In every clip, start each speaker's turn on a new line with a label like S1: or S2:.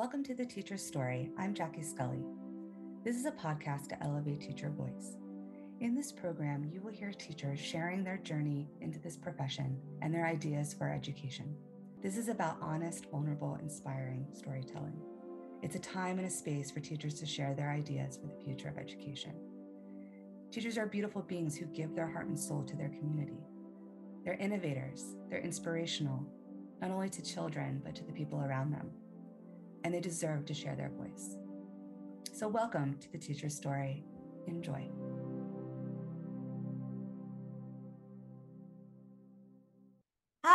S1: Welcome to the Teacher's Story. I'm Jackie Scully. This is a podcast to elevate teacher voice. In this program, you will hear teachers sharing their journey into this profession and their ideas for education. This is about honest, vulnerable, inspiring storytelling. It's a time and a space for teachers to share their ideas for the future of education. Teachers are beautiful beings who give their heart and soul to their community. They're innovators, they're inspirational, not only to children, but to the people around them and they deserve to share their voice. So, welcome to the Teacher's Story. Enjoy.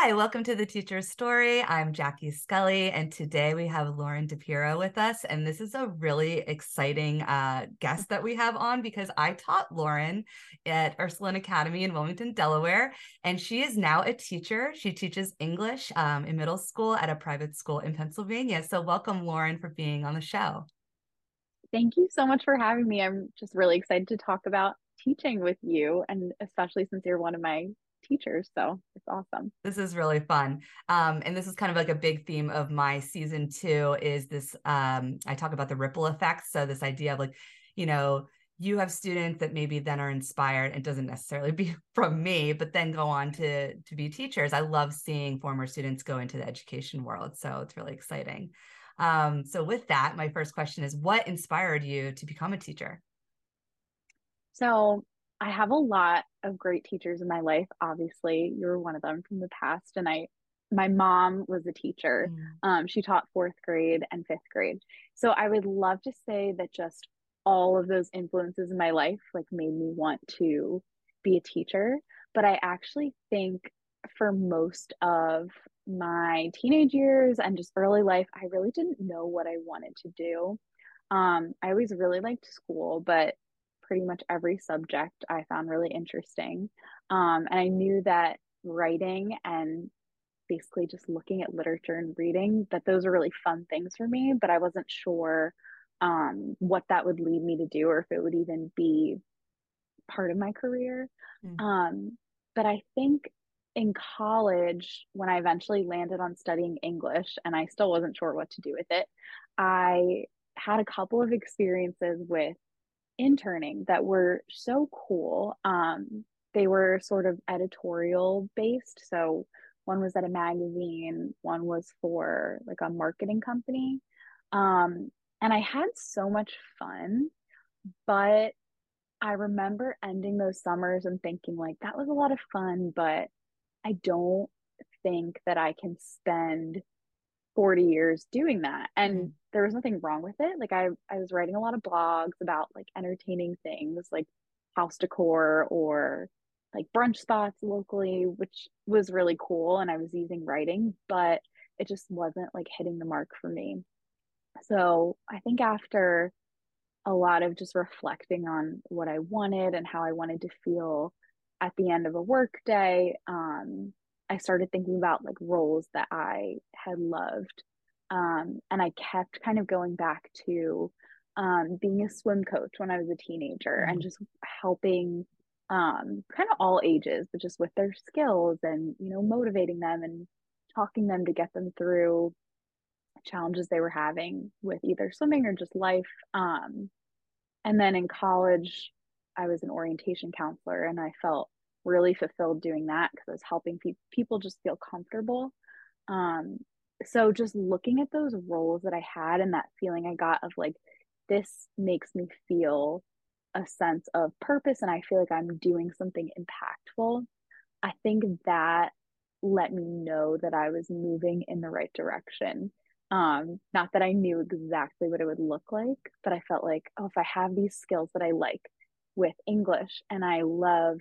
S1: Hi, welcome to the Teacher's Story. I'm Jackie Scully, and today we have Lauren DePiero with us. And this is a really exciting uh, guest that we have on because I taught Lauren at Ursuline Academy in Wilmington, Delaware, and she is now a teacher. She teaches English um, in middle school at a private school in Pennsylvania. So, welcome, Lauren, for being on the show.
S2: Thank you so much for having me. I'm just really excited to talk about teaching with you, and especially since you're one of my teachers. So it's awesome.
S1: This is really fun. Um, and this is kind of like a big theme of my season two is this, um, I talk about the ripple effect. So this idea of like, you know, you have students that maybe then are inspired and doesn't necessarily be from me but then go on to to be teachers i love seeing former students go into the education world so it's really exciting um, so with that my first question is what inspired you to become a teacher
S2: so I have a lot of great teachers in my life. Obviously, you're one of them from the past. And I, my mom was a teacher. Mm. Um, she taught fourth grade and fifth grade. So I would love to say that just all of those influences in my life like made me want to be a teacher. But I actually think for most of my teenage years and just early life, I really didn't know what I wanted to do. Um, I always really liked school, but pretty much every subject I found really interesting. Um, and I knew that writing and basically just looking at literature and reading, that those are really fun things for me, but I wasn't sure um, what that would lead me to do or if it would even be part of my career. Mm-hmm. Um, but I think in college, when I eventually landed on studying English and I still wasn't sure what to do with it, I had a couple of experiences with interning that were so cool. Um, they were sort of editorial based. So one was at a magazine, one was for like a marketing company. Um, and I had so much fun, but I remember ending those summers and thinking like that was a lot of fun, but I don't think that I can spend 40 years doing that. And mm-hmm there was nothing wrong with it. Like I I was writing a lot of blogs about like entertaining things like house decor or like brunch spots locally, which was really cool and I was using writing, but it just wasn't like hitting the mark for me. So, I think after a lot of just reflecting on what I wanted and how I wanted to feel at the end of a work day, um, I started thinking about like roles that I had loved um, and I kept kind of going back to um, being a swim coach when I was a teenager mm-hmm. and just helping um, kind of all ages, but just with their skills and, you know, motivating them and talking them to get them through challenges they were having with either swimming or just life. Um, and then in college, I was an orientation counselor and I felt really fulfilled doing that because I was helping pe- people just feel comfortable. Um, so just looking at those roles that I had and that feeling I got of like this makes me feel a sense of purpose and I feel like I'm doing something impactful. I think that let me know that I was moving in the right direction. Um, not that I knew exactly what it would look like, but I felt like, oh, if I have these skills that I like with English and I love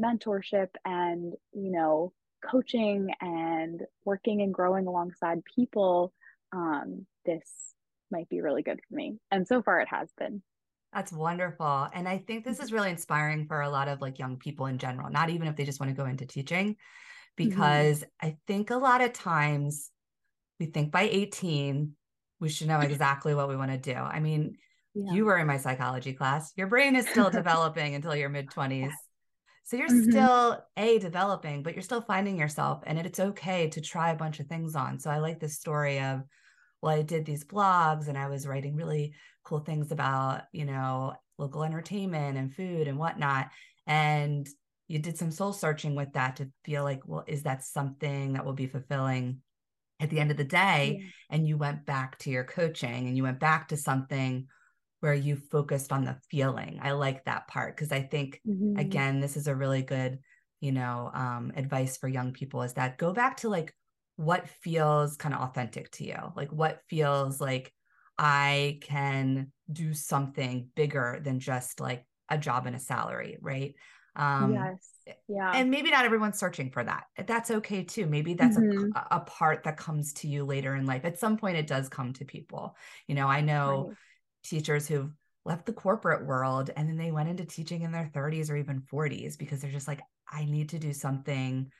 S2: mentorship and, you know, coaching and working and growing alongside people, um, this might be really good for me. And so far, it has been.
S1: That's wonderful. And I think this is really inspiring for a lot of like young people in general, not even if they just want to go into teaching, mm-hmm. because mm-hmm. I think a lot of times we think by 18, we should know exactly what we want to do. I mean, yeah. you were in my psychology class, your brain is still developing until your mid 20s. So you're mm-hmm. still a developing, but you're still finding yourself and it's okay to try a bunch of things on. So I like this story of well, I did these blogs and I was writing really cool things about, you know, local entertainment and food and whatnot. And you did some soul searching with that to feel like, well, is that something that will be fulfilling at the end of the day? Yeah. And you went back to your coaching and you went back to something where you focused on the feeling. I like that part because I think, mm-hmm. again, this is a really good, you know, um, advice for young people is that go back to like what feels kind of authentic to you, like what feels like I can do something bigger than just like a job and a salary, right?
S2: Um, yes. Yeah.
S1: And maybe not everyone's searching for that. That's okay too. Maybe that's mm-hmm. a, a, part that comes to you later in life. At some point, it does come to people. You know, I know right. Teachers who've left the corporate world and then they went into teaching in their 30s or even 40s because they're just like, I need to do something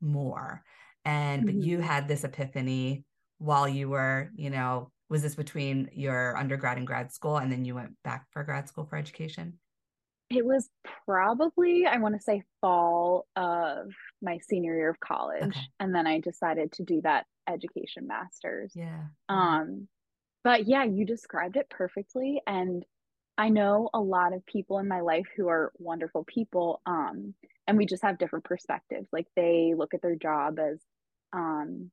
S1: more. And mm-hmm. but you had this epiphany while you were, you know, was this between your undergrad and grad school and then you went back for grad school for education?
S2: It was probably, I want to say, fall of my senior year of college. Okay. And then I decided to do that education master's.
S1: Yeah.
S2: Um, but yeah, you described it perfectly. And I know a lot of people in my life who are wonderful people. Um, and we just have different perspectives. Like they look at their job as um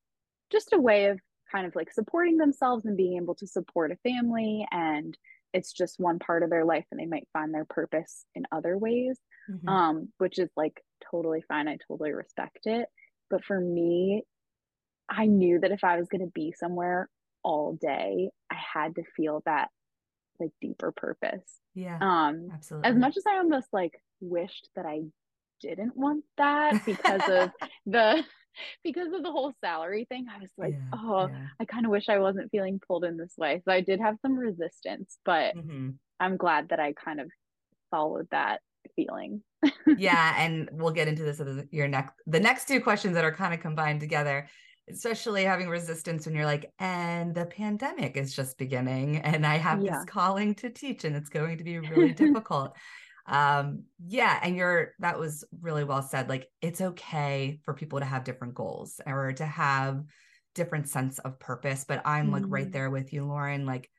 S2: just a way of kind of like supporting themselves and being able to support a family and it's just one part of their life and they might find their purpose in other ways mm-hmm. um which is like totally fine i totally respect it but for me i knew that if i was going to be somewhere all day i had to feel that like deeper purpose
S1: yeah um absolutely
S2: as much as i almost like wished that i didn't want that because of the because of the whole salary thing, I was like, yeah, oh, yeah. I kind of wish I wasn't feeling pulled in this way. So I did have some resistance, but mm-hmm. I'm glad that I kind of followed that feeling.
S1: yeah, and we'll get into this as your next the next two questions that are kind of combined together especially having resistance when you're like, and the pandemic is just beginning, and I have yeah. this calling to teach, and it's going to be really difficult um yeah and you're that was really well said like it's okay for people to have different goals or to have different sense of purpose but i'm mm like right mm. there with you lauren like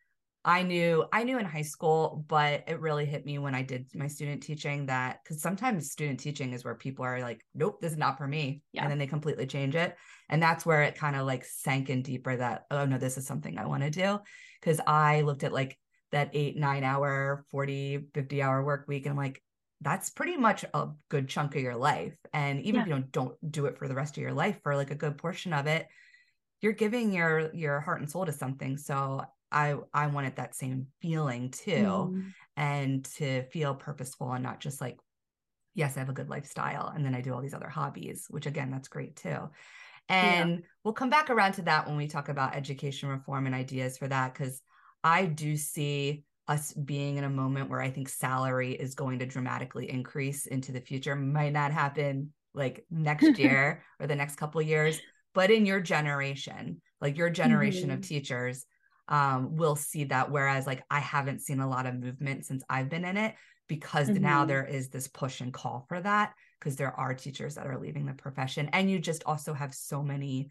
S1: i knew i knew in high school but it really hit me when i did my student teaching that because sometimes student teaching is where people are like nope this is not for me yeah. and then they completely change it and that's where it kind of like sank in deeper that oh no this is something i want to do because i looked at like that eight, nine hour, 40, 50 hour work week. And I'm like, that's pretty much a good chunk of your life. And even yeah. if you don't, don't do it for the rest of your life, for like a good portion of it, you're giving your your heart and soul to something. So I I wanted that same feeling too. Mm. And to feel purposeful and not just like, yes, I have a good lifestyle. And then I do all these other hobbies, which again, that's great too. And yeah. we'll come back around to that when we talk about education reform and ideas for that. Cause I do see us being in a moment where I think salary is going to dramatically increase into the future. Might not happen like next year or the next couple years, but in your generation, like your generation mm-hmm. of teachers, um, will see that. Whereas like I haven't seen a lot of movement since I've been in it because mm-hmm. now there is this push and call for that because there are teachers that are leaving the profession. And you just also have so many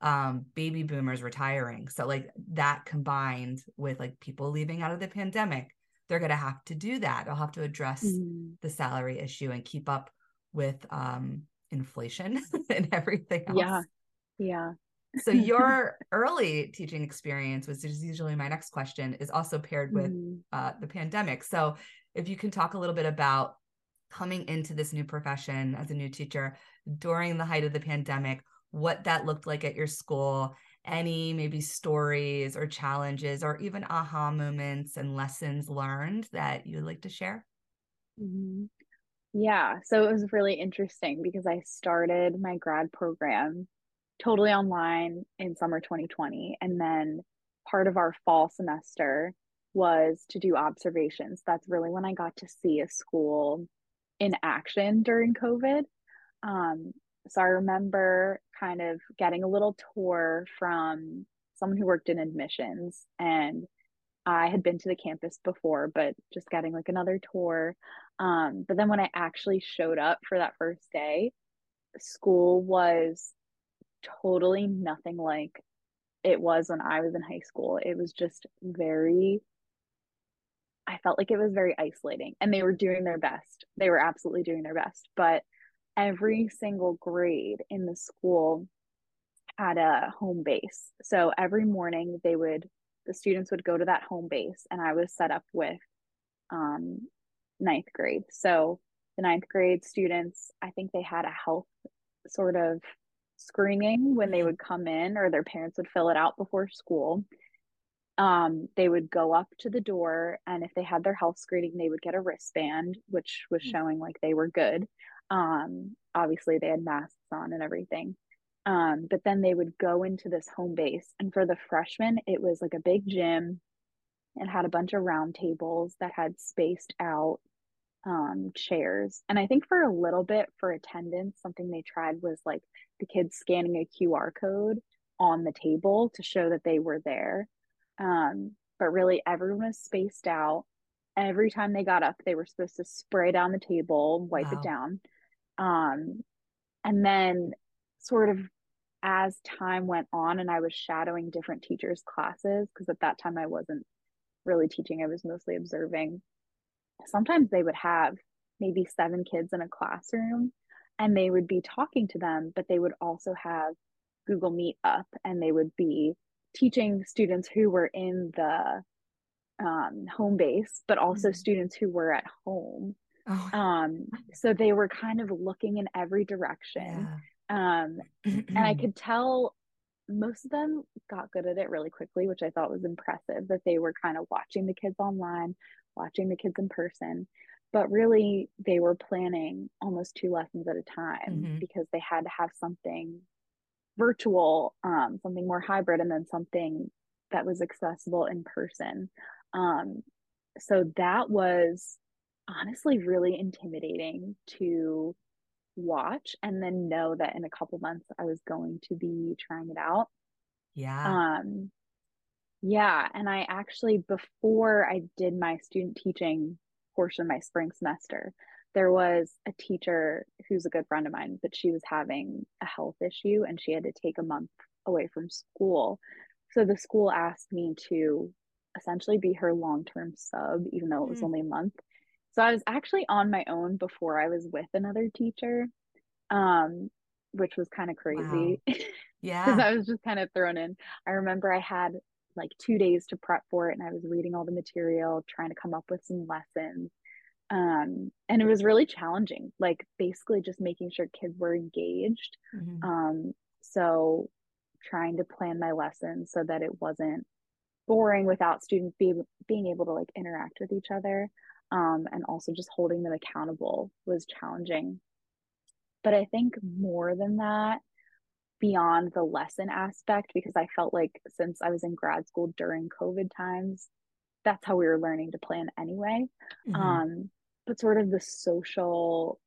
S1: um, baby boomers retiring. So like that combined with like people leaving out of the pandemic, they're going to have to do that. They'll have to address mm-hmm. the salary issue and keep up with um, inflation and everything else.
S2: Yeah. Yeah.
S1: So your early teaching experience, which is usually my next question, is also paired with mm-hmm. uh, the pandemic. So if you can talk a little bit about coming into this new profession as a new teacher during the height of the pandemic, what that looked like at your school, any maybe stories or challenges or even aha moments and lessons learned that you'd like to share?
S2: Mm-hmm. Yeah, so it was really interesting because I started my grad program totally online in summer 2020. And then part of our fall semester was to do observations. That's really when I got to see a school in action during COVID. Um, so I remember kind of getting a little tour from someone who worked in admissions and I had been to the campus before, but just getting like another tour. Um, but then when I actually showed up for that first day, school was totally nothing like it was when I was in high school. It was just very I felt like it was very isolating and they were doing their best. They were absolutely doing their best, but every single grade in the school had a home base. So every morning they would the students would go to that home base and I was set up with um ninth grade. So the ninth grade students, I think they had a health sort of screening when they would come in or their parents would fill it out before school. Um, they would go up to the door and if they had their health screening they would get a wristband which was mm. showing like they were good. Um, obviously they had masks on and everything. Um, but then they would go into this home base and for the freshmen it was like a big gym. And had a bunch of round tables that had spaced out um, chairs and i think for a little bit for attendance something they tried was like the kids scanning a qr code on the table to show that they were there um, but really, everyone was spaced out. Every time they got up, they were supposed to spray down the table, wipe wow. it down. Um, and then, sort of as time went on, and I was shadowing different teachers' classes, because at that time I wasn't really teaching, I was mostly observing. Sometimes they would have maybe seven kids in a classroom and they would be talking to them, but they would also have Google Meet up and they would be teaching students who were in the um, home base, but also mm-hmm. students who were at home. Oh. Um, so they were kind of looking in every direction. Yeah. Um, and I could tell most of them got good at it really quickly, which I thought was impressive that they were kind of watching the kids online, watching the kids in person. But really, they were planning almost two lessons at a time mm-hmm. because they had to have something virtual, um, something more hybrid, and then something that was accessible in person. Um, so that was honestly really intimidating to watch and then know that in a couple months I was going to be trying it out.
S1: Yeah.
S2: Um yeah, and I actually before I did my student teaching portion of my spring semester, there was a teacher who's a good friend of mine, but she was having a health issue and she had to take a month away from school. So the school asked me to essentially be her long term sub, even though it was mm. only a month. So I was actually on my own before I was with another teacher, um, which was kind of crazy.
S1: Wow. Yeah.
S2: Because I was just kind of thrown in. I remember I had like two days to prep for it and I was reading all the material, trying to come up with some lessons um, and it was really challenging like basically just making sure kids were engaged mm-hmm. um, so trying to plan my lessons so that it wasn't boring without students be, being able to like interact with each other um, and also just holding them accountable was challenging but i think more than that beyond the lesson aspect because i felt like since i was in grad school during covid times that's how we were learning to plan anyway mm-hmm. um, but sort of the social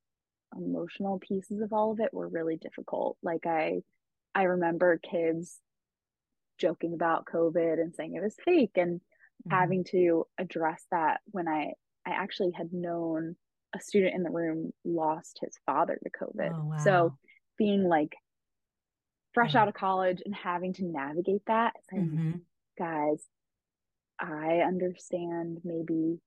S2: emotional pieces of all of it were really difficult like i i remember kids joking about covid and saying it was fake and mm-hmm. having to address that when i i actually had known a student in the room lost his father to covid oh, wow. so being like fresh yeah. out of college and having to navigate that mm-hmm. guys i understand maybe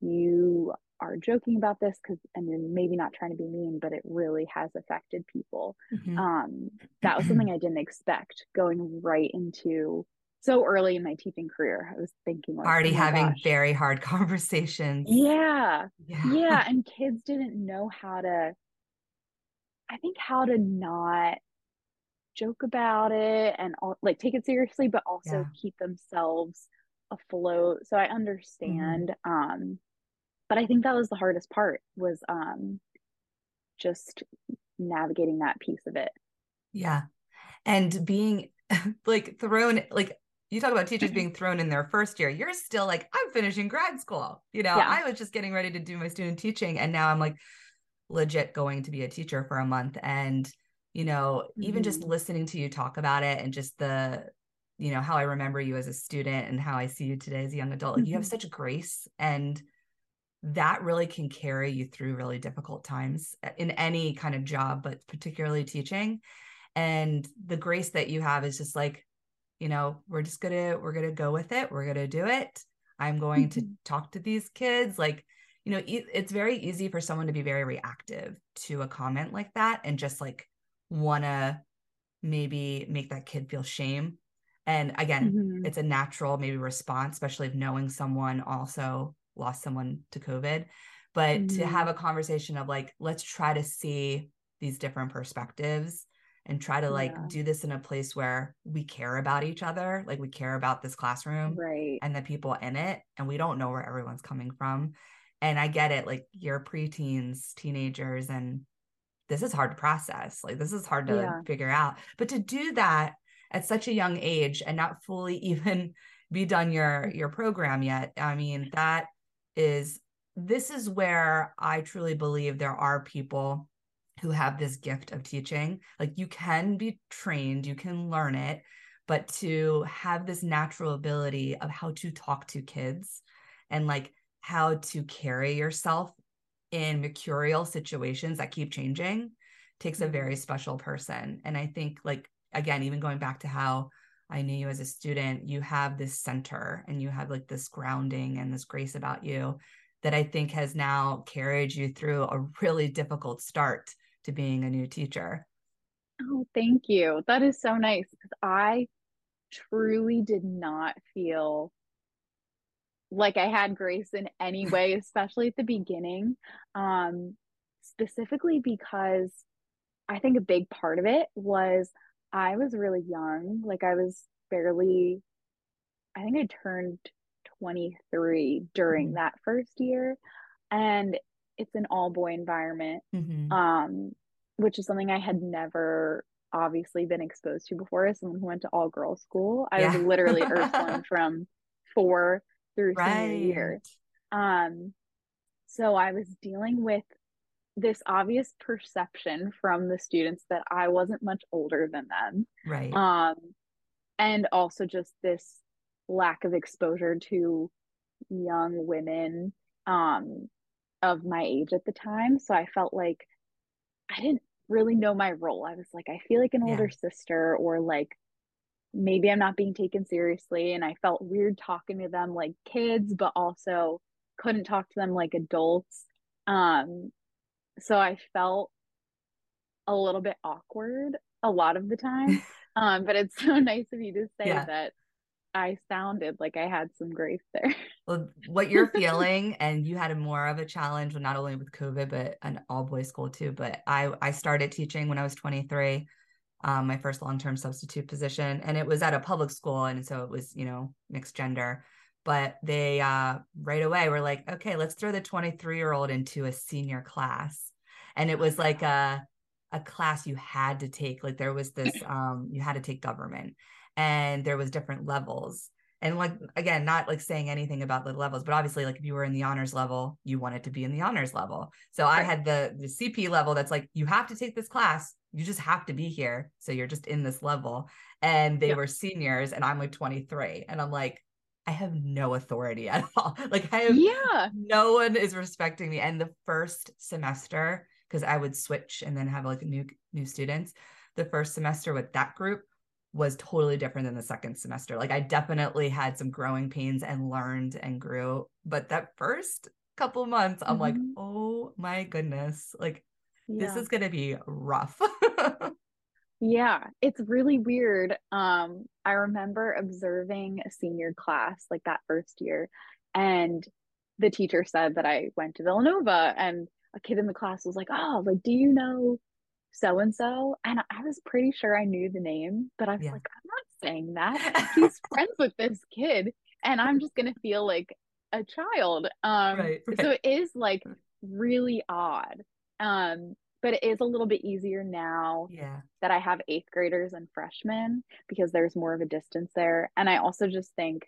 S2: you are joking about this because and you're maybe not trying to be mean but it really has affected people mm-hmm. um that was something i didn't expect going right into so early in my teaching career i was thinking
S1: like, already oh having gosh. very hard conversations
S2: yeah. yeah yeah and kids didn't know how to i think how to not joke about it and like take it seriously but also yeah. keep themselves afloat so i mm-hmm. understand mm-hmm. um but i think that was the hardest part was um just navigating that piece of it
S1: yeah and being like thrown like you talk about teachers being thrown in their first year you're still like i'm finishing grad school you know yeah. i was just getting ready to do my student teaching and now i'm like legit going to be a teacher for a month and you know mm-hmm. even just mm-hmm. listening to you talk about it and just the you know how i remember you as a student and how i see you today as a young adult like mm-hmm. you have mm-hmm. such grace and that really can carry you through really difficult times uh, in any kind of job, but particularly teaching. And the grace that you have is just like, you know, we're just gonna we're gonna go with it. We're gonna do it. I'm going to mm-hmm. talk to these kids. Like, you know, it's very easy for someone to be very reactive to a comment like that and just like wanna maybe make that kid feel shame. And again, mm-hmm. it's a natural maybe response, especially if knowing someone also lost someone to COVID. But mm-hmm. to have a conversation of like, let's try to see these different perspectives and try to like yeah. do this in a place where we care about each other like we care about this classroom
S2: right
S1: and the people in it and we don't know where everyone's coming from and i get it like you're preteens teenagers and this is hard to process like this is hard to yeah. figure out but to do that at such a young age and not fully even be done your your program yet i mean that is this is where i truly believe there are people who have this gift of teaching. Like you can be trained, you can learn it, but to have this natural ability of how to talk to kids and like how to carry yourself in mercurial situations that keep changing takes a mm-hmm. very special person. And I think, like, again, even going back to how I knew you as a student, you have this center and you have like this grounding and this grace about you that I think has now carried you through a really difficult start to being a new teacher.
S2: Oh, thank you. That is so nice I truly did not feel like I had grace in any way, especially at the beginning. Um, specifically because I think a big part of it was I was really young. Like I was barely, I think I turned 23 during mm-hmm. that first year. And it's an all boy environment mm-hmm. um which is something i had never obviously been exposed to before as someone who went to all girls school i yeah. was literally ursuline from four through right. senior year um so i was dealing with this obvious perception from the students that i wasn't much older than them
S1: right
S2: um and also just this lack of exposure to young women um of my age at the time. So I felt like I didn't really know my role. I was like, I feel like an yeah. older sister, or like maybe I'm not being taken seriously. And I felt weird talking to them like kids, but also couldn't talk to them like adults. Um, so I felt a little bit awkward a lot of the time. um, but it's so nice of you to say yeah. that I sounded like I had some grace there.
S1: Well, what you're feeling, and you had a more of a challenge, not only with COVID, but an all boys school too. But I I started teaching when I was 23, um, my first long term substitute position, and it was at a public school, and so it was you know mixed gender. But they uh, right away were like, okay, let's throw the 23 year old into a senior class, and it was like a a class you had to take. Like there was this, um, you had to take government and there was different levels and like again not like saying anything about the levels but obviously like if you were in the honors level you wanted to be in the honors level so i had the the cp level that's like you have to take this class you just have to be here so you're just in this level and they were seniors and i'm like 23 and i'm like i have no authority at all like i have
S2: yeah
S1: no one is respecting me and the first semester because i would switch and then have like new new students the first semester with that group was totally different than the second semester. Like I definitely had some growing pains and learned and grew. But that first couple months, I'm mm-hmm. like, oh my goodness, like yeah. this is gonna be rough.
S2: yeah, it's really weird. Um, I remember observing a senior class like that first year, and the teacher said that I went to Villanova and a kid in the class was like, Oh, like, do you know so and so. And I was pretty sure I knew the name, but I was yeah. like, I'm not saying that. He's friends with this kid, and I'm just gonna feel like a child. Um, right, right. so it is like really odd. Um, but it is a little bit easier now
S1: yeah.
S2: that I have eighth graders and freshmen because there's more of a distance there. And I also just think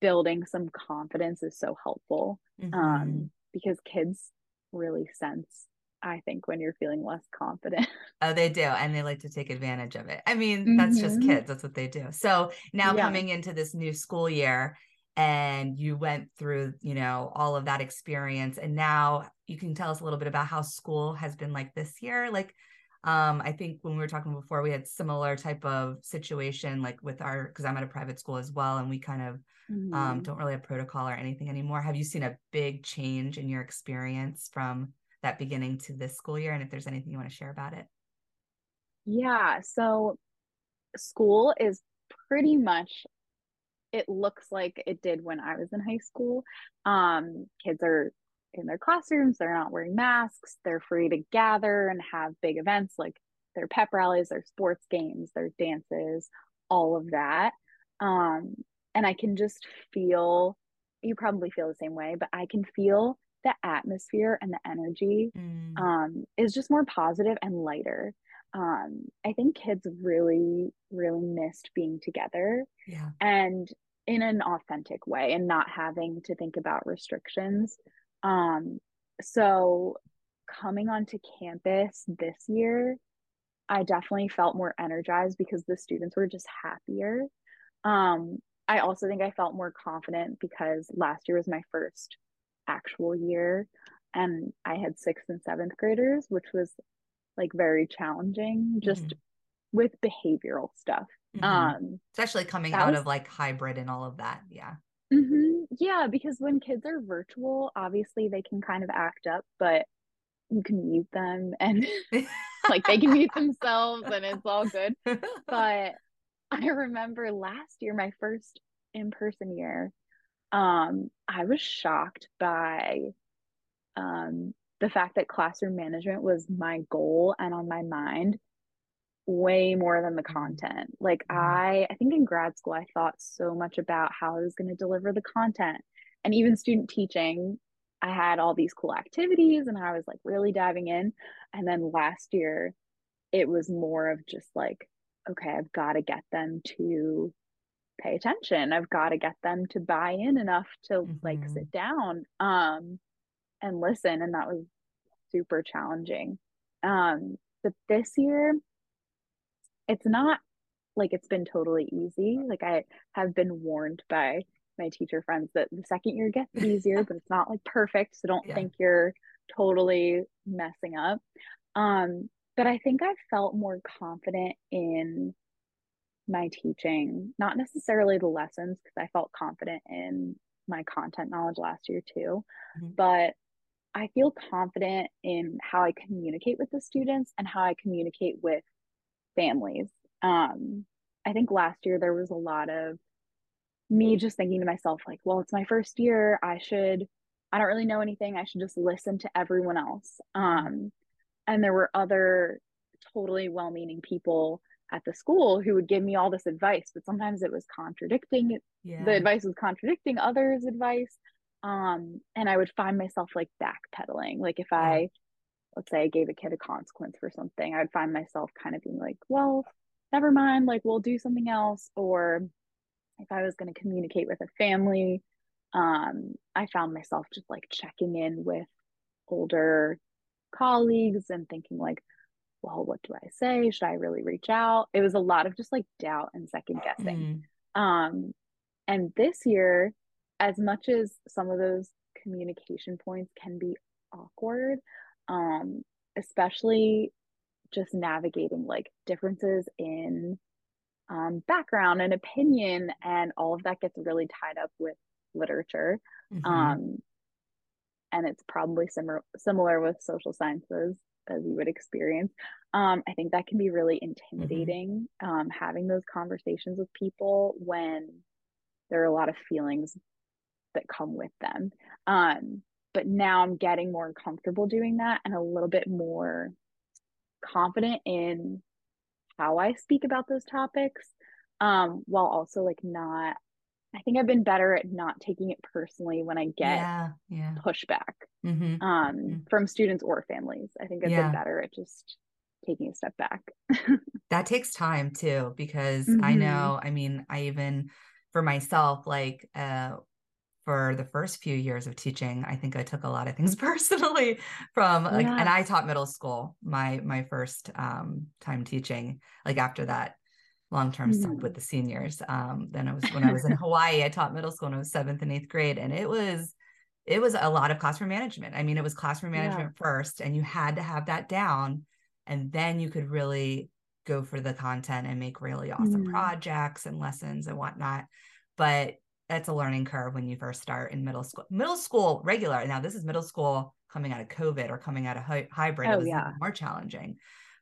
S2: building some confidence is so helpful mm-hmm. um, because kids really sense I think when you're feeling less confident.
S1: Oh, they do. And they like to take advantage of it. I mean, mm-hmm. that's just mm-hmm. kids. That's what they do. So now yeah. coming into this new school year and you went through, you know, all of that experience. And now you can tell us a little bit about how school has been like this year. Like, Um, I think when we were talking before, we had similar type of situation, like with our because I'm at a private school as well, and we kind of um, mm-hmm. um, don't really have protocol or anything anymore. Have you seen a big change in your experience from that beginning to this school year? And if there's anything you want to share about it?
S2: Yeah. So school is pretty much it looks like it did when I was in high school. Um, kids are in their classrooms, they're not wearing masks, they're free to gather and have big events like their pep rallies, their sports games, their dances, all of that. Um, and I can just feel you probably feel the same way, but I can feel the atmosphere and the energy mm. um, is just more positive and lighter. Um, I think kids really, really missed being together.
S1: Yeah.
S2: And in an authentic way and not having to think about restrictions. Um, so coming onto campus this year, I definitely felt more energized because the students were just happier. Um, I also think I felt more confident because last year was my first actual year and I had sixth and seventh graders, which was like very challenging just mm-hmm. with behavioral stuff. Mm-hmm. Um,
S1: especially coming out was, of like hybrid and all of that. Yeah.
S2: Mm-hmm. Yeah, because when kids are virtual, obviously they can kind of act up, but you can mute them and like they can mute themselves and it's all good. But I remember last year, my first in person year, um, I was shocked by um, the fact that classroom management was my goal and on my mind way more than the content. Like mm-hmm. I I think in grad school I thought so much about how I was going to deliver the content. And even student teaching, I had all these cool activities and I was like really diving in. And then last year it was more of just like okay, I've got to get them to pay attention. I've got to get them to buy in enough to mm-hmm. like sit down um and listen and that was super challenging. Um but this year it's not like it's been totally easy. Like I have been warned by my teacher friends that the second year gets easier, but it's not like perfect. So don't yeah. think you're totally messing up. Um, but I think I felt more confident in my teaching, not necessarily the lessons, because I felt confident in my content knowledge last year too. Mm-hmm. But I feel confident in how I communicate with the students and how I communicate with families. Um, I think last year there was a lot of me just thinking to myself, like, well, it's my first year. I should, I don't really know anything. I should just listen to everyone else. Um, and there were other totally well meaning people at the school who would give me all this advice, but sometimes it was contradicting. Yeah. The advice was contradicting others' advice. Um, and I would find myself like backpedaling. Like if yeah. I let's say I gave a kid a consequence for something, I'd find myself kind of being like, well, never mind, like we'll do something else. Or if I was going to communicate with a family, um, I found myself just like checking in with older colleagues and thinking like, well, what do I say? Should I really reach out? It was a lot of just like doubt and second guessing. Mm. Um, and this year, as much as some of those communication points can be awkward, um, especially just navigating like differences in um, background and opinion, and all of that gets really tied up with literature. Mm-hmm. Um, and it's probably similar similar with social sciences as you would experience. Um, I think that can be really mm-hmm. intimidating. Mm-hmm. Um, having those conversations with people when there are a lot of feelings that come with them. Um, but now I'm getting more comfortable doing that and a little bit more confident in how I speak about those topics um while also like not I think I've been better at not taking it personally when I get yeah, yeah. pushback mm-hmm. um mm-hmm. from students or families. I think I've yeah. been better at just taking a step back.
S1: that takes time too because mm-hmm. I know, I mean, I even for myself like uh for the first few years of teaching i think i took a lot of things personally from like yeah. and i taught middle school my my first um time teaching like after that long-term mm. sub with the seniors um then i was when i was in hawaii i taught middle school and i was seventh and eighth grade and it was it was a lot of classroom management i mean it was classroom management yeah. first and you had to have that down and then you could really go for the content and make really awesome mm. projects and lessons and whatnot but it's a learning curve when you first start in middle school middle school regular now this is middle school coming out of covid or coming out of hy- hybrid oh, yeah. more challenging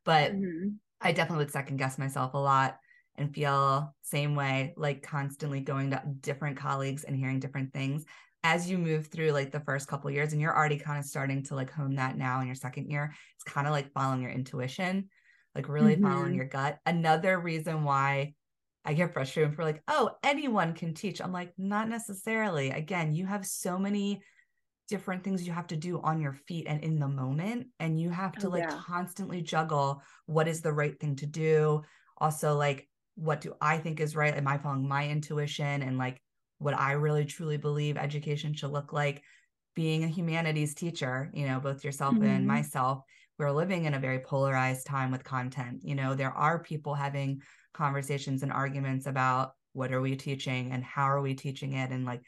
S1: but mm-hmm. i definitely would second guess myself a lot and feel same way like constantly going to different colleagues and hearing different things as you move through like the first couple years and you're already kind of starting to like hone that now in your second year it's kind of like following your intuition like really mm-hmm. following your gut another reason why i get frustrated for like oh anyone can teach i'm like not necessarily again you have so many different things you have to do on your feet and in the moment and you have to oh, like yeah. constantly juggle what is the right thing to do also like what do i think is right am i following my intuition and like what I really truly believe education should look like. Being a humanities teacher, you know, both yourself mm-hmm. and myself, we're living in a very polarized time with content. You know, there are people having conversations and arguments about what are we teaching and how are we teaching it and like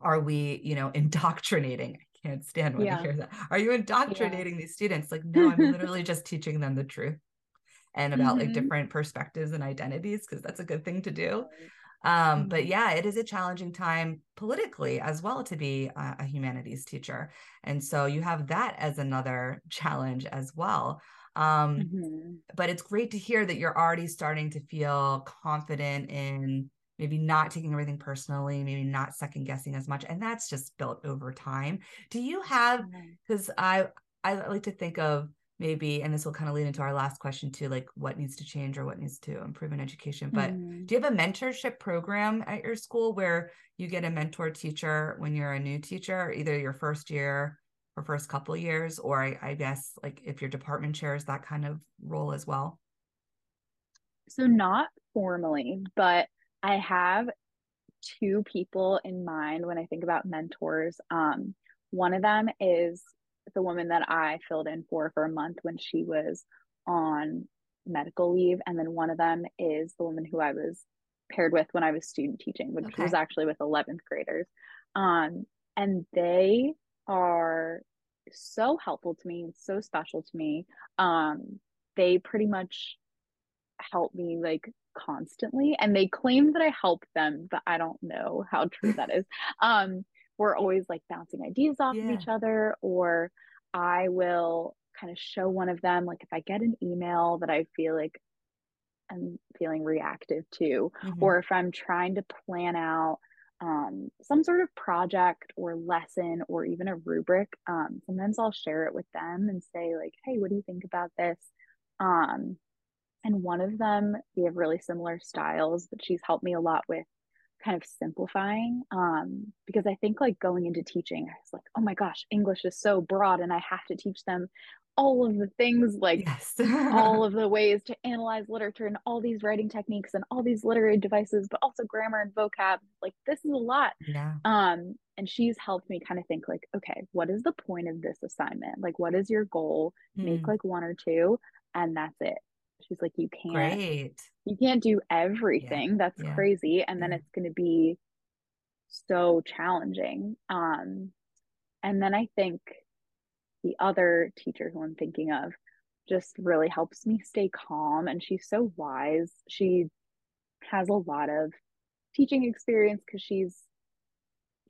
S1: are we you know indoctrinating i can't stand when yeah. i hear that are you indoctrinating yeah. these students like no i'm literally just teaching them the truth and about mm-hmm. like different perspectives and identities because that's a good thing to do um, but mm-hmm. yeah, it is a challenging time politically as well to be a, a, humanities teacher. And so you have that as another challenge as well. Um, mm-hmm. But it's great to hear that you're already starting to feel confident in maybe not taking everything personally, maybe not second guessing as much. And that's just built over time. Do you have, because I, I like to think of maybe and this will kind of lead into our last question too like what needs to change or what needs to improve in education but mm-hmm. do you have a mentorship program at your school where you get a mentor teacher when you're a new teacher either your first year or first couple years or I, I guess like if your department shares that kind of role as well
S2: so not formally but i have two people in mind when i think about mentors um, one of them is the woman that I filled in for for a month when she was on medical leave. And then one of them is the woman who I was paired with when I was student teaching, which okay. was actually with 11th graders. Um, and they are so helpful to me, and so special to me. Um, they pretty much help me like constantly and they claim that I help them, but I don't know how true that is. Um, we're always like bouncing ideas off yeah. of each other or i will kind of show one of them like if i get an email that i feel like i'm feeling reactive to mm-hmm. or if i'm trying to plan out um, some sort of project or lesson or even a rubric um, sometimes i'll share it with them and say like hey what do you think about this? Um, and one of them we have really similar styles but she's helped me a lot with kind of simplifying um, because I think like going into teaching, I was like, oh my gosh, English is so broad and I have to teach them all of the things like yes. all of the ways to analyze literature and all these writing techniques and all these literary devices, but also grammar and vocab. Like this is a lot.
S1: Yeah.
S2: Um, and she's helped me kind of think like, okay, what is the point of this assignment? Like, what is your goal? Mm. Make like one or two, and that's it. She's like, you can't,
S1: Great.
S2: you can't do everything. Yeah. That's yeah. crazy. And then it's going to be so challenging. Um, and then I think the other teacher who I'm thinking of just really helps me stay calm. And she's so wise. She has a lot of teaching experience because she's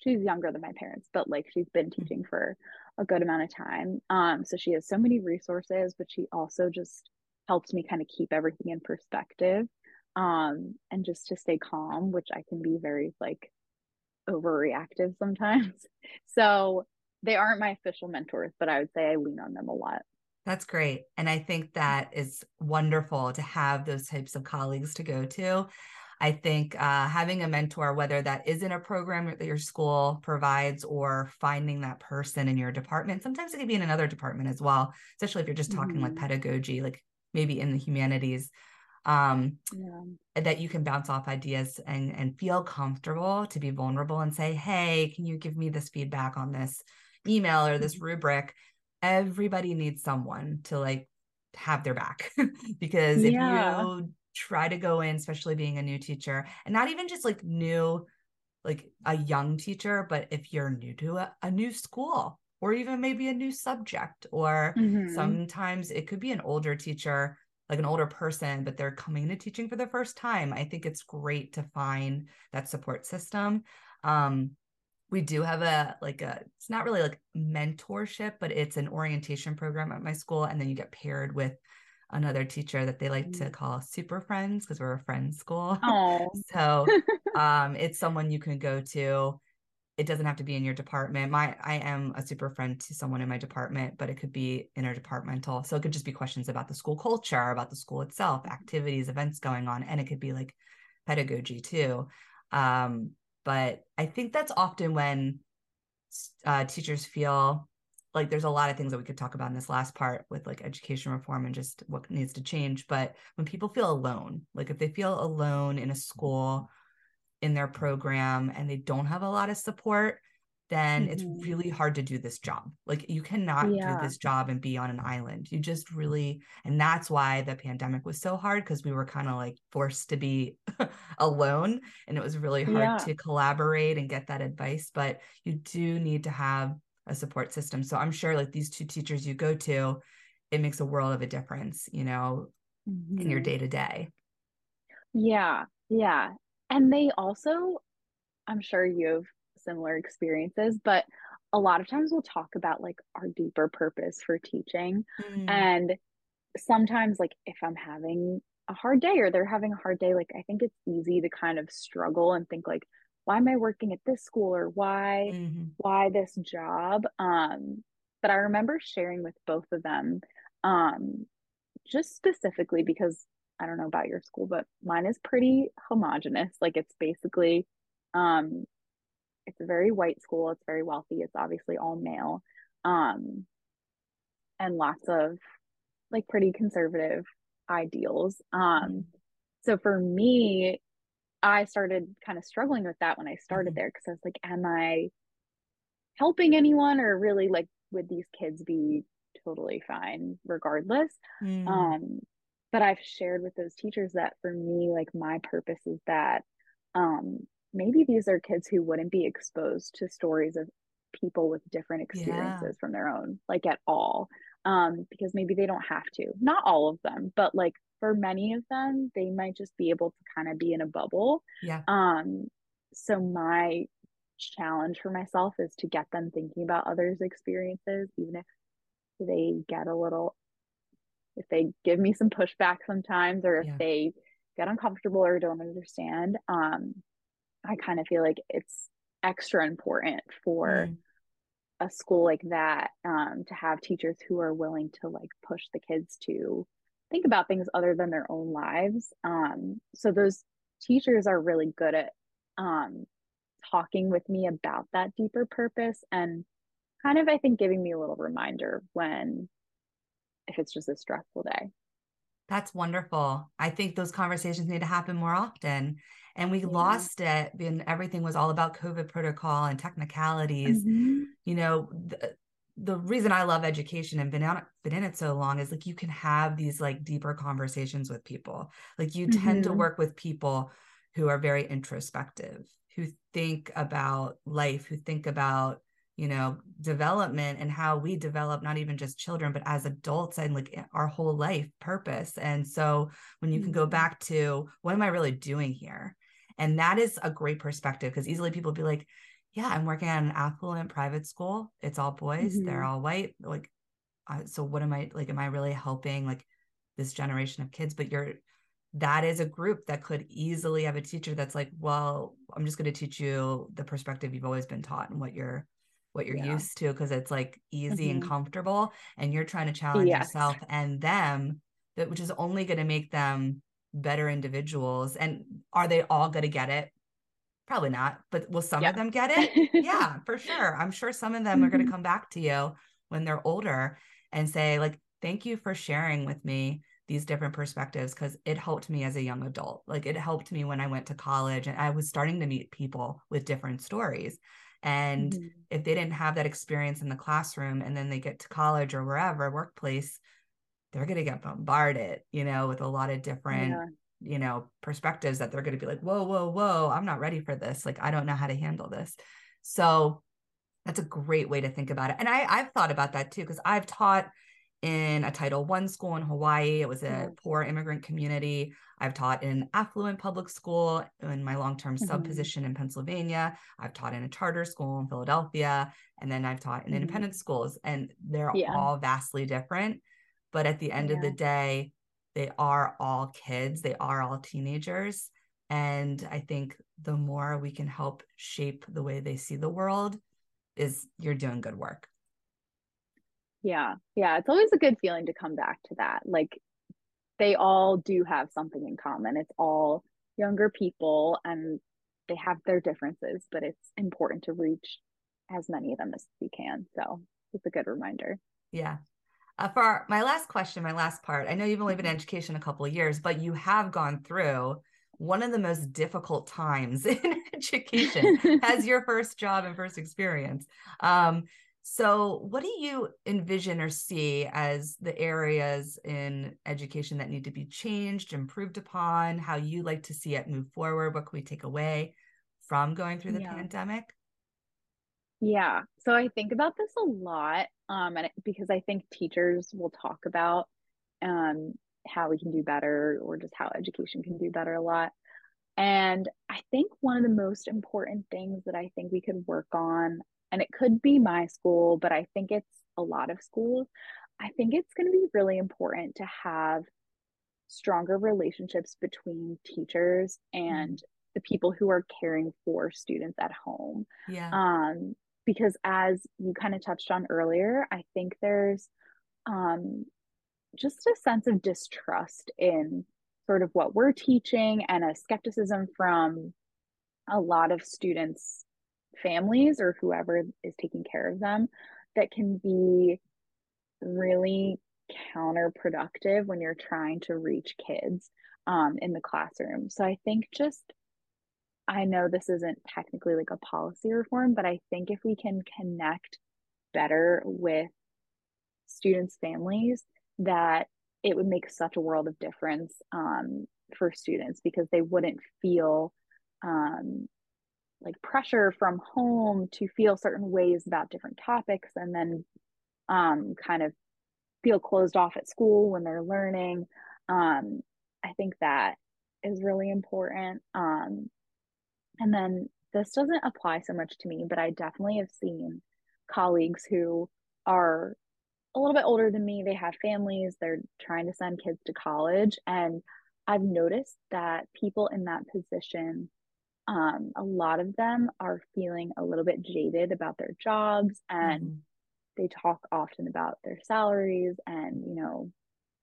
S2: she's younger than my parents, but like she's been mm-hmm. teaching for a good amount of time. Um, so she has so many resources, but she also just helps me kind of keep everything in perspective um and just to stay calm which i can be very like overreactive sometimes so they aren't my official mentors but i would say i lean on them a lot
S1: that's great and i think that is wonderful to have those types of colleagues to go to I think uh, having a mentor, whether that is in a program that your school provides or finding that person in your department, sometimes it can be in another department as well, especially if you're just talking mm-hmm. like pedagogy, like maybe in the humanities um yeah. that you can bounce off ideas and and feel comfortable to be vulnerable and say hey can you give me this feedback on this email or this mm-hmm. rubric everybody needs someone to like have their back because if yeah. you try to go in especially being a new teacher and not even just like new like a young teacher but if you're new to a, a new school or even maybe a new subject or mm-hmm. sometimes it could be an older teacher like an older person but they're coming to teaching for the first time i think it's great to find that support system um we do have a like a it's not really like mentorship but it's an orientation program at my school and then you get paired with another teacher that they like mm. to call super friends because we're a friend school. So um it's someone you can go to. It doesn't have to be in your department. My i am a super friend to someone in my department but it could be interdepartmental. So it could just be questions about the school culture about the school itself mm-hmm. activities events going on and it could be like pedagogy too. Um but I think that's often when uh, teachers feel like there's a lot of things that we could talk about in this last part with like education reform and just what needs to change. But when people feel alone, like if they feel alone in a school, in their program, and they don't have a lot of support, then mm-hmm. it's really hard to do this job. Like you cannot yeah. do this job and be on an island. You just really, and that's why the pandemic was so hard because we were kind of like forced to be alone and it was really hard yeah. to collaborate and get that advice. But you do need to have a support system. So I'm sure like these two teachers you go to, it makes a world of a difference, you know, mm-hmm. in your day to day.
S2: Yeah. Yeah. And they also, I'm sure you've similar experiences, but a lot of times we'll talk about like our deeper purpose for teaching. Mm. And sometimes, like, if I'm having a hard day or they're having a hard day, like, I think it's easy to kind of struggle and think, like, why am I working at this school or why, mm-hmm. why this job? Um, but I remember sharing with both of them, um, just specifically because I don't know about your school, but mine is pretty homogenous. Like it's basically um it's a very white school it's very wealthy it's obviously all male um and lots of like pretty conservative ideals um mm-hmm. so for me i started kind of struggling with that when i started mm-hmm. there because i was like am i helping anyone or really like would these kids be totally fine regardless mm. um but i've shared with those teachers that for me like my purpose is that um maybe these are kids who wouldn't be exposed to stories of people with different experiences yeah. from their own like at all um because maybe they don't have to not all of them but like for many of them they might just be able to kind of be in a bubble
S1: yeah
S2: um so my challenge for myself is to get them thinking about others experiences even if they get a little if they give me some pushback sometimes or if yeah. they get uncomfortable or don't understand um I kind of feel like it's extra important for mm. a school like that um, to have teachers who are willing to like push the kids to think about things other than their own lives. Um, so those teachers are really good at um, talking with me about that deeper purpose and kind of, I think, giving me a little reminder when if it's just a stressful day.
S1: That's wonderful. I think those conversations need to happen more often and we yeah. lost it when everything was all about covid protocol and technicalities mm-hmm. you know the, the reason i love education and been, on, been in it so long is like you can have these like deeper conversations with people like you mm-hmm. tend to mm-hmm. work with people who are very introspective who think about life who think about you know development and how we develop not even just children but as adults and like our whole life purpose and so when you can go mm-hmm. back to what am i really doing here and that is a great perspective because easily people be like, yeah, I'm working at an affluent private school. It's all boys, mm-hmm. they're all white. Like, uh, so what am I like? Am I really helping like this generation of kids? But you're, that is a group that could easily have a teacher that's like, well, I'm just going to teach you the perspective you've always been taught and what you're what you're yeah. used to because it's like easy mm-hmm. and comfortable and you're trying to challenge yes. yourself and them that which is only going to make them better individuals. And are they all going to get it? Probably not, but will some yeah. of them get it? yeah, for sure. I'm sure some of them mm-hmm. are going to come back to you when they're older and say, like, thank you for sharing with me these different perspectives because it helped me as a young adult. Like, it helped me when I went to college and I was starting to meet people with different stories. And mm-hmm. if they didn't have that experience in the classroom and then they get to college or wherever, workplace, they're going to get bombarded, you know, with a lot of different, yeah. you know, perspectives that they're going to be like, whoa, whoa, whoa, I'm not ready for this. Like, I don't know how to handle this. So That's a great way to think about it. And I, I've thought about that too, because I've taught in a Title One school in Hawaii. It was a yeah. poor immigrant community. I've taught in an affluent public school in my long-term mm-hmm. sub position in Pennsylvania. I've taught in a charter school in Philadelphia, and then I've taught in mm-hmm. independent schools, and they're yeah. all vastly different. But at the end yeah. of the day, they are all kids. They are all teenagers. And I think the more we can help shape the way they see the world, is you're doing good work.
S2: Yeah. Yeah. It's always a good feeling to come back to that. Like they all do have something in common. It's all younger people and they have their differences, but it's important to reach as many of them as we can. So it's a good reminder.
S1: Yeah. Uh, for our, my last question, my last part, I know you've only been in mm-hmm. education a couple of years, but you have gone through one of the most difficult times in education as your first job and first experience. Um, so, what do you envision or see as the areas in education that need to be changed, improved upon? How you like to see it move forward? What can we take away from going through the yeah. pandemic?
S2: Yeah, so I think about this a lot, um, and it, because I think teachers will talk about um, how we can do better, or just how education can do better a lot. And I think one of the most important things that I think we could work on and it could be my school, but I think it's a lot of schools. I think it's going to be really important to have stronger relationships between teachers and mm. the people who are caring for students at home.
S1: Yeah.
S2: Um, because as you kind of touched on earlier, I think there's um, just a sense of distrust in sort of what we're teaching and a skepticism from a lot of students families or whoever is taking care of them that can be really counterproductive when you're trying to reach kids um, in the classroom. So I think just, I know this isn't technically like a policy reform, but I think if we can connect better with students' families, that it would make such a world of difference um, for students because they wouldn't feel um, like pressure from home to feel certain ways about different topics and then um, kind of feel closed off at school when they're learning. Um, I think that is really important. Um, and then this doesn't apply so much to me, but I definitely have seen colleagues who are a little bit older than me. They have families, they're trying to send kids to college. And I've noticed that people in that position um, a lot of them are feeling a little bit jaded about their jobs and mm-hmm. they talk often about their salaries and you know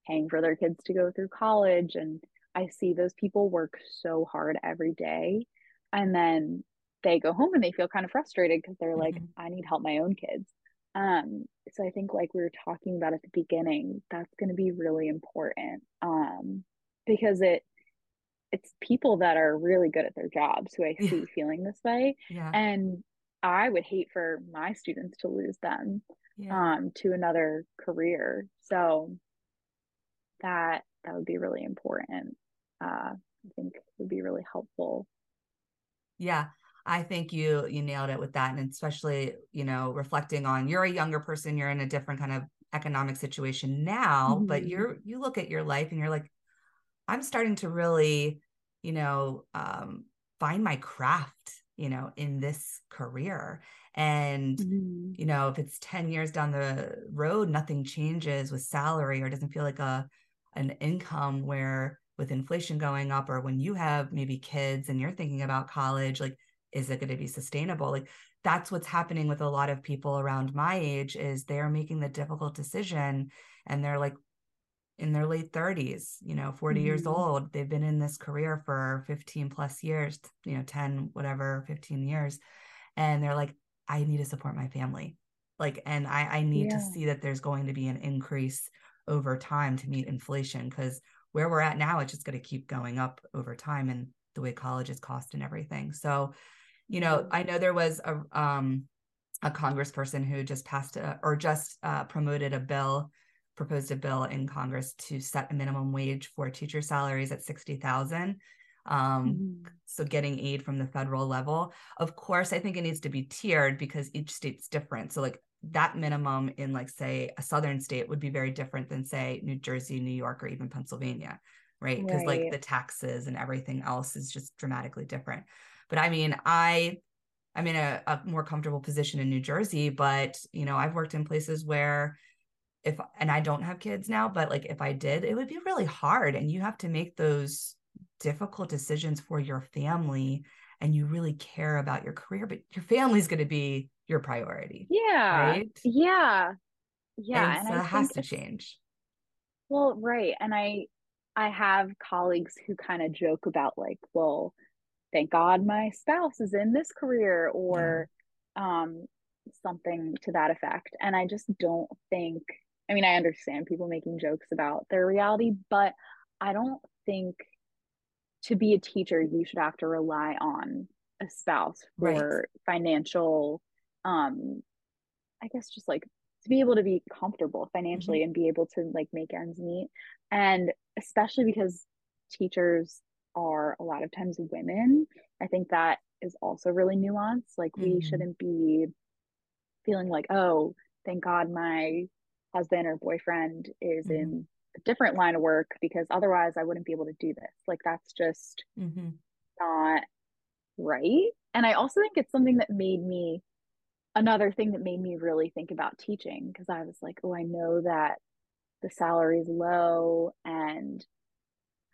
S2: paying for their kids to go through college and i see those people work so hard every day and then they go home and they feel kind of frustrated because they're like mm-hmm. i need help my own kids um so i think like we were talking about at the beginning that's going to be really important um because it it's people that are really good at their jobs who I see yeah. feeling this way.
S1: Yeah.
S2: And I would hate for my students to lose them yeah. um to another career. So that that would be really important. Uh I think would be really helpful.
S1: Yeah. I think you you nailed it with that and especially, you know, reflecting on you're a younger person, you're in a different kind of economic situation now, mm-hmm. but you're you look at your life and you're like I'm starting to really, you know, um, find my craft, you know, in this career. And, mm-hmm. you know, if it's 10 years down the road, nothing changes with salary or doesn't feel like a an income where with inflation going up or when you have maybe kids and you're thinking about college, like, is it going to be sustainable? Like that's what's happening with a lot of people around my age is they're making the difficult decision and they're like in their late 30s, you know, 40 mm-hmm. years old. They've been in this career for 15 plus years, you know, 10, whatever, 15 years. And they're like, I need to support my family. Like, and I, I need yeah. to see that there's going to be an increase over time to meet inflation because where we're at now, it's just going to keep going up over time and the way colleges cost and everything. So, you know, I know there was a, um, a congressperson who just passed a, or just uh, promoted a bill proposed a bill in Congress to set a minimum wage for teacher salaries at 60,000. Um, mm-hmm. So getting aid from the federal level. Of course, I think it needs to be tiered because each state's different. So like that minimum in like say a southern state would be very different than say New Jersey, New York, or even Pennsylvania, right? Because right. like the taxes and everything else is just dramatically different. But I mean, I I'm in a, a more comfortable position in New Jersey, but you know, I've worked in places where if and I don't have kids now, but like if I did, it would be really hard. And you have to make those difficult decisions for your family and you really care about your career, but your family's going to be your priority.
S2: Yeah. Right. Yeah. Yeah.
S1: And, and so it has to change.
S2: Well, right. And I, I have colleagues who kind of joke about like, well, thank God my spouse is in this career or yeah. um, something to that effect. And I just don't think, I mean, I understand people making jokes about their reality, but I don't think to be a teacher, you should have to rely on a spouse for right. financial, um, I guess just like to be able to be comfortable financially mm-hmm. and be able to like make ends meet. And especially because teachers are a lot of times women. I think that is also really nuanced. Like mm-hmm. we shouldn't be feeling like, oh, thank God my husband or boyfriend is mm-hmm. in a different line of work because otherwise I wouldn't be able to do this. Like that's just mm-hmm. not right. And I also think it's something that made me another thing that made me really think about teaching because I was like, oh, I know that the salary is low and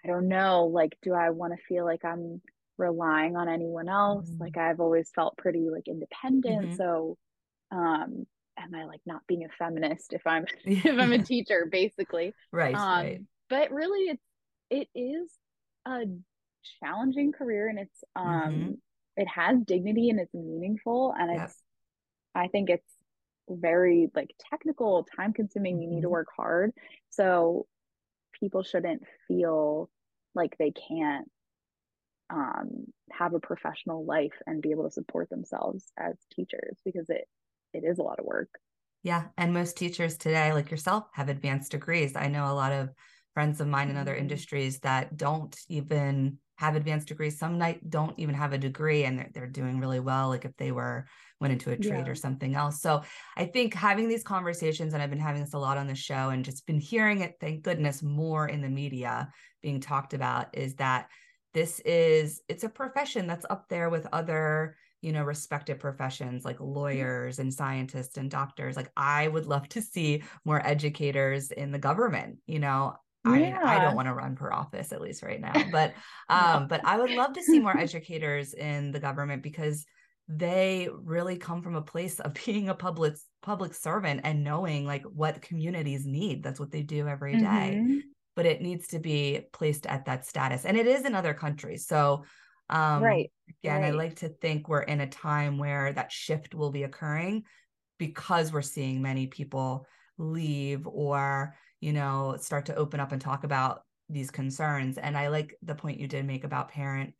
S2: I don't know, like, do I want to feel like I'm relying on anyone else? Mm-hmm. Like, I've always felt pretty like independent. Mm-hmm. So, um, am I like not being a feminist if I'm if I'm a teacher, basically?
S1: Right. Um,
S2: right. But really, it's it is a challenging career, and it's um, mm-hmm. it has dignity and it's meaningful, and it's I think it's very like technical, time consuming. You need to mm-hmm. work hard, so people shouldn't feel like they can't um, have a professional life and be able to support themselves as teachers because it it is a lot of work.
S1: Yeah, and most teachers today, like yourself, have advanced degrees. I know a lot of friends of mine in other mm-hmm. industries that don't even have advanced degrees. Some night don't even have a degree, and they're, they're doing really well. Like if they were went into a trade yeah. or something else. So I think having these conversations, and I've been having this a lot on the show, and just been hearing it. Thank goodness more in the media being talked about is that this is it's a profession that's up there with other you know respected professions like mm-hmm. lawyers and scientists and doctors like i would love to see more educators in the government you know yeah. I, I don't want to run for office at least right now but um no. but i would love to see more educators in the government because they really come from a place of being a public public servant and knowing like what communities need that's what they do every day. Mm-hmm. but it needs to be placed at that status and it is in other countries so um right again right. i like to think we're in a time where that shift will be occurring because we're seeing many people leave or you know start to open up and talk about these concerns and i like the point you did make about parent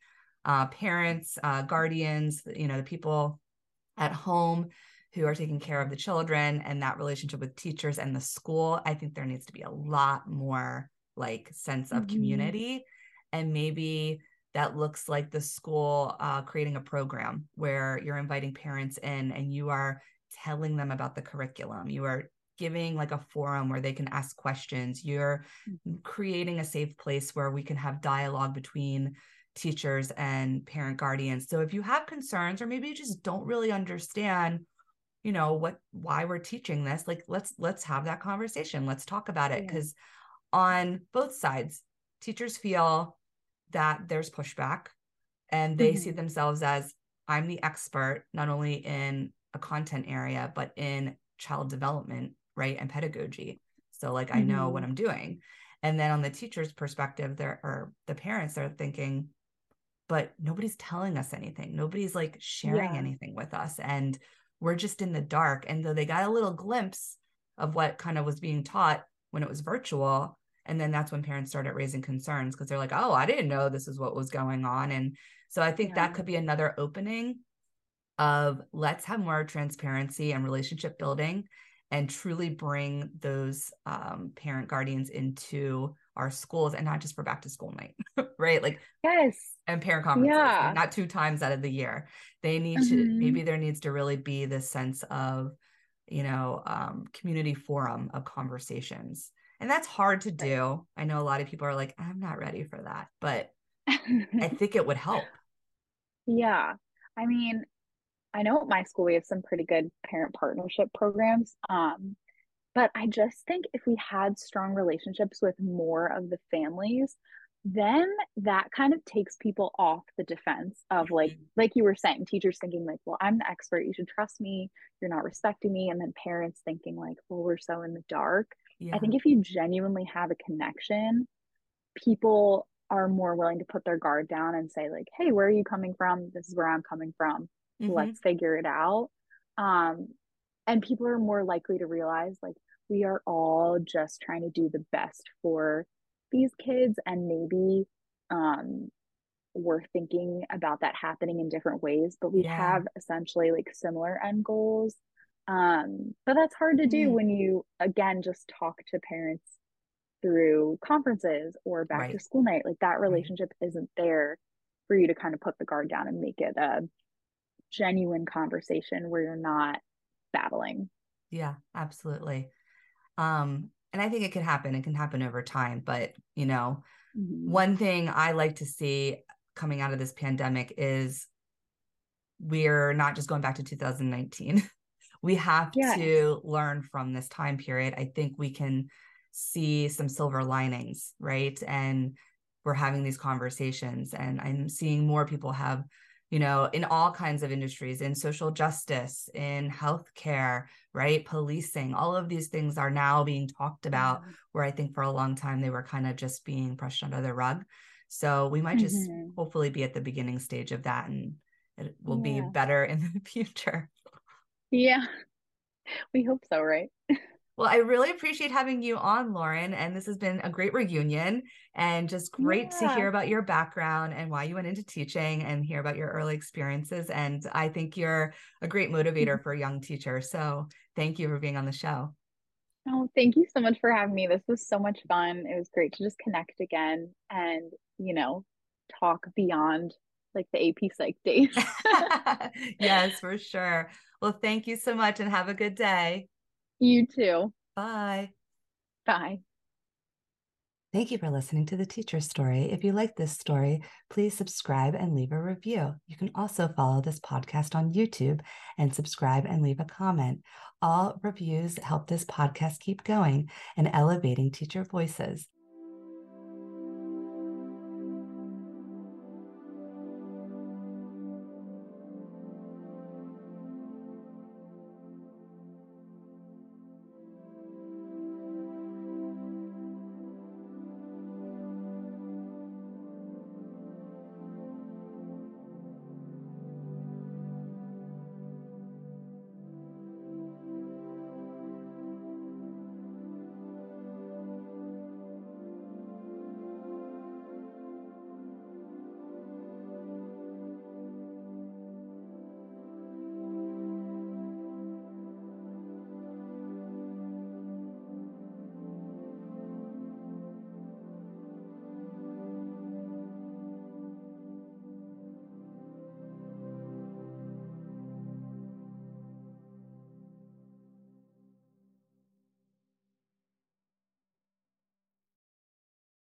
S1: uh, parents uh, guardians you know the people at home who are taking care of the children and that relationship with teachers and the school i think there needs to be a lot more like sense of mm-hmm. community and maybe that looks like the school uh, creating a program where you're inviting parents in and you are telling them about the curriculum. You are giving like a forum where they can ask questions. You're mm-hmm. creating a safe place where we can have dialogue between teachers and parent guardians. So if you have concerns or maybe you just don't really understand you know what why we're teaching this like let's let's have that conversation let's talk about it because yeah. on both sides teachers feel that there's pushback and they mm-hmm. see themselves as I'm the expert, not only in a content area, but in child development, right? And pedagogy. So, like. I know what mm-hmm. I'm doing. And then on the teacher's perspective, there or the parents, they're thinking, but nobody's telling us anything. Nobody's like sharing yeah. anything with us. And we're just in the dark. And though they got a little glimpse of what kind of was being taught when it was virtual, and then that's when parents started raising concerns because they're like oh i didn't know this is what was going on and so i think yeah. that could be another opening of let's have more transparency and relationship building and truly bring those um, parent guardians into our schools and not just for back to school night, right? Like,
S2: yes.
S1: And parent conferences, yeah. not two times out of the year. They need mm-hmm. to, maybe there needs to really be this sense of, you know, um, community forum of conversations. And that's hard to do. I know a lot of people are like, I'm not ready for that, but I think it would help.
S2: Yeah. I mean, I know at my school we have some pretty good parent partnership programs. Um, but I just think if we had strong relationships with more of the families, then that kind of takes people off the defense of like mm-hmm. like you were saying teachers thinking like well i'm the expert you should trust me you're not respecting me and then parents thinking like well we're so in the dark yeah. i think if you genuinely have a connection people are more willing to put their guard down and say like hey where are you coming from this is where i'm coming from mm-hmm. let's figure it out um and people are more likely to realize like we are all just trying to do the best for these kids and maybe um we're thinking about that happening in different ways but we yeah. have essentially like similar end goals um but that's hard to do mm. when you again just talk to parents through conferences or back right. to school night like that relationship right. isn't there for you to kind of put the guard down and make it a genuine conversation where you're not battling
S1: yeah absolutely. Um and i think it could happen it can happen over time but you know mm-hmm. one thing i like to see coming out of this pandemic is we're not just going back to 2019 we have to learn from this time period. I think we can see some silver linings right? And we're having these conversations and i'm seeing more people have you know, in all kinds of industries, in social justice, in healthcare, right? Policing, all of these things are now being talked about, mm-hmm. where I think for a long time they were kind of just being brushed under the rug. So we might just mm-hmm. hopefully be at the beginning stage of that and it will yeah. be better in the future.
S2: Yeah. We hope so, right?
S1: Well, I really appreciate having you on, Lauren. And this has been a great reunion and just great yeah. to hear about your background and why you went into teaching and hear about your early experiences. And I think you're a great motivator mm-hmm. for young teachers. So thank you for being on the show.
S2: Oh, thank you so much for having me. This was so much fun. It was great to just connect again and, you know, talk beyond like the AP Psych days.
S1: yes, for sure. Well, thank you so much and have a good day.
S2: You too.
S1: Bye.
S2: Bye.
S1: Thank you for listening to the teacher story. If you like this story, please subscribe and leave a review. You can also follow this podcast on YouTube and subscribe and leave a comment. All reviews help this podcast keep going and elevating teacher voices.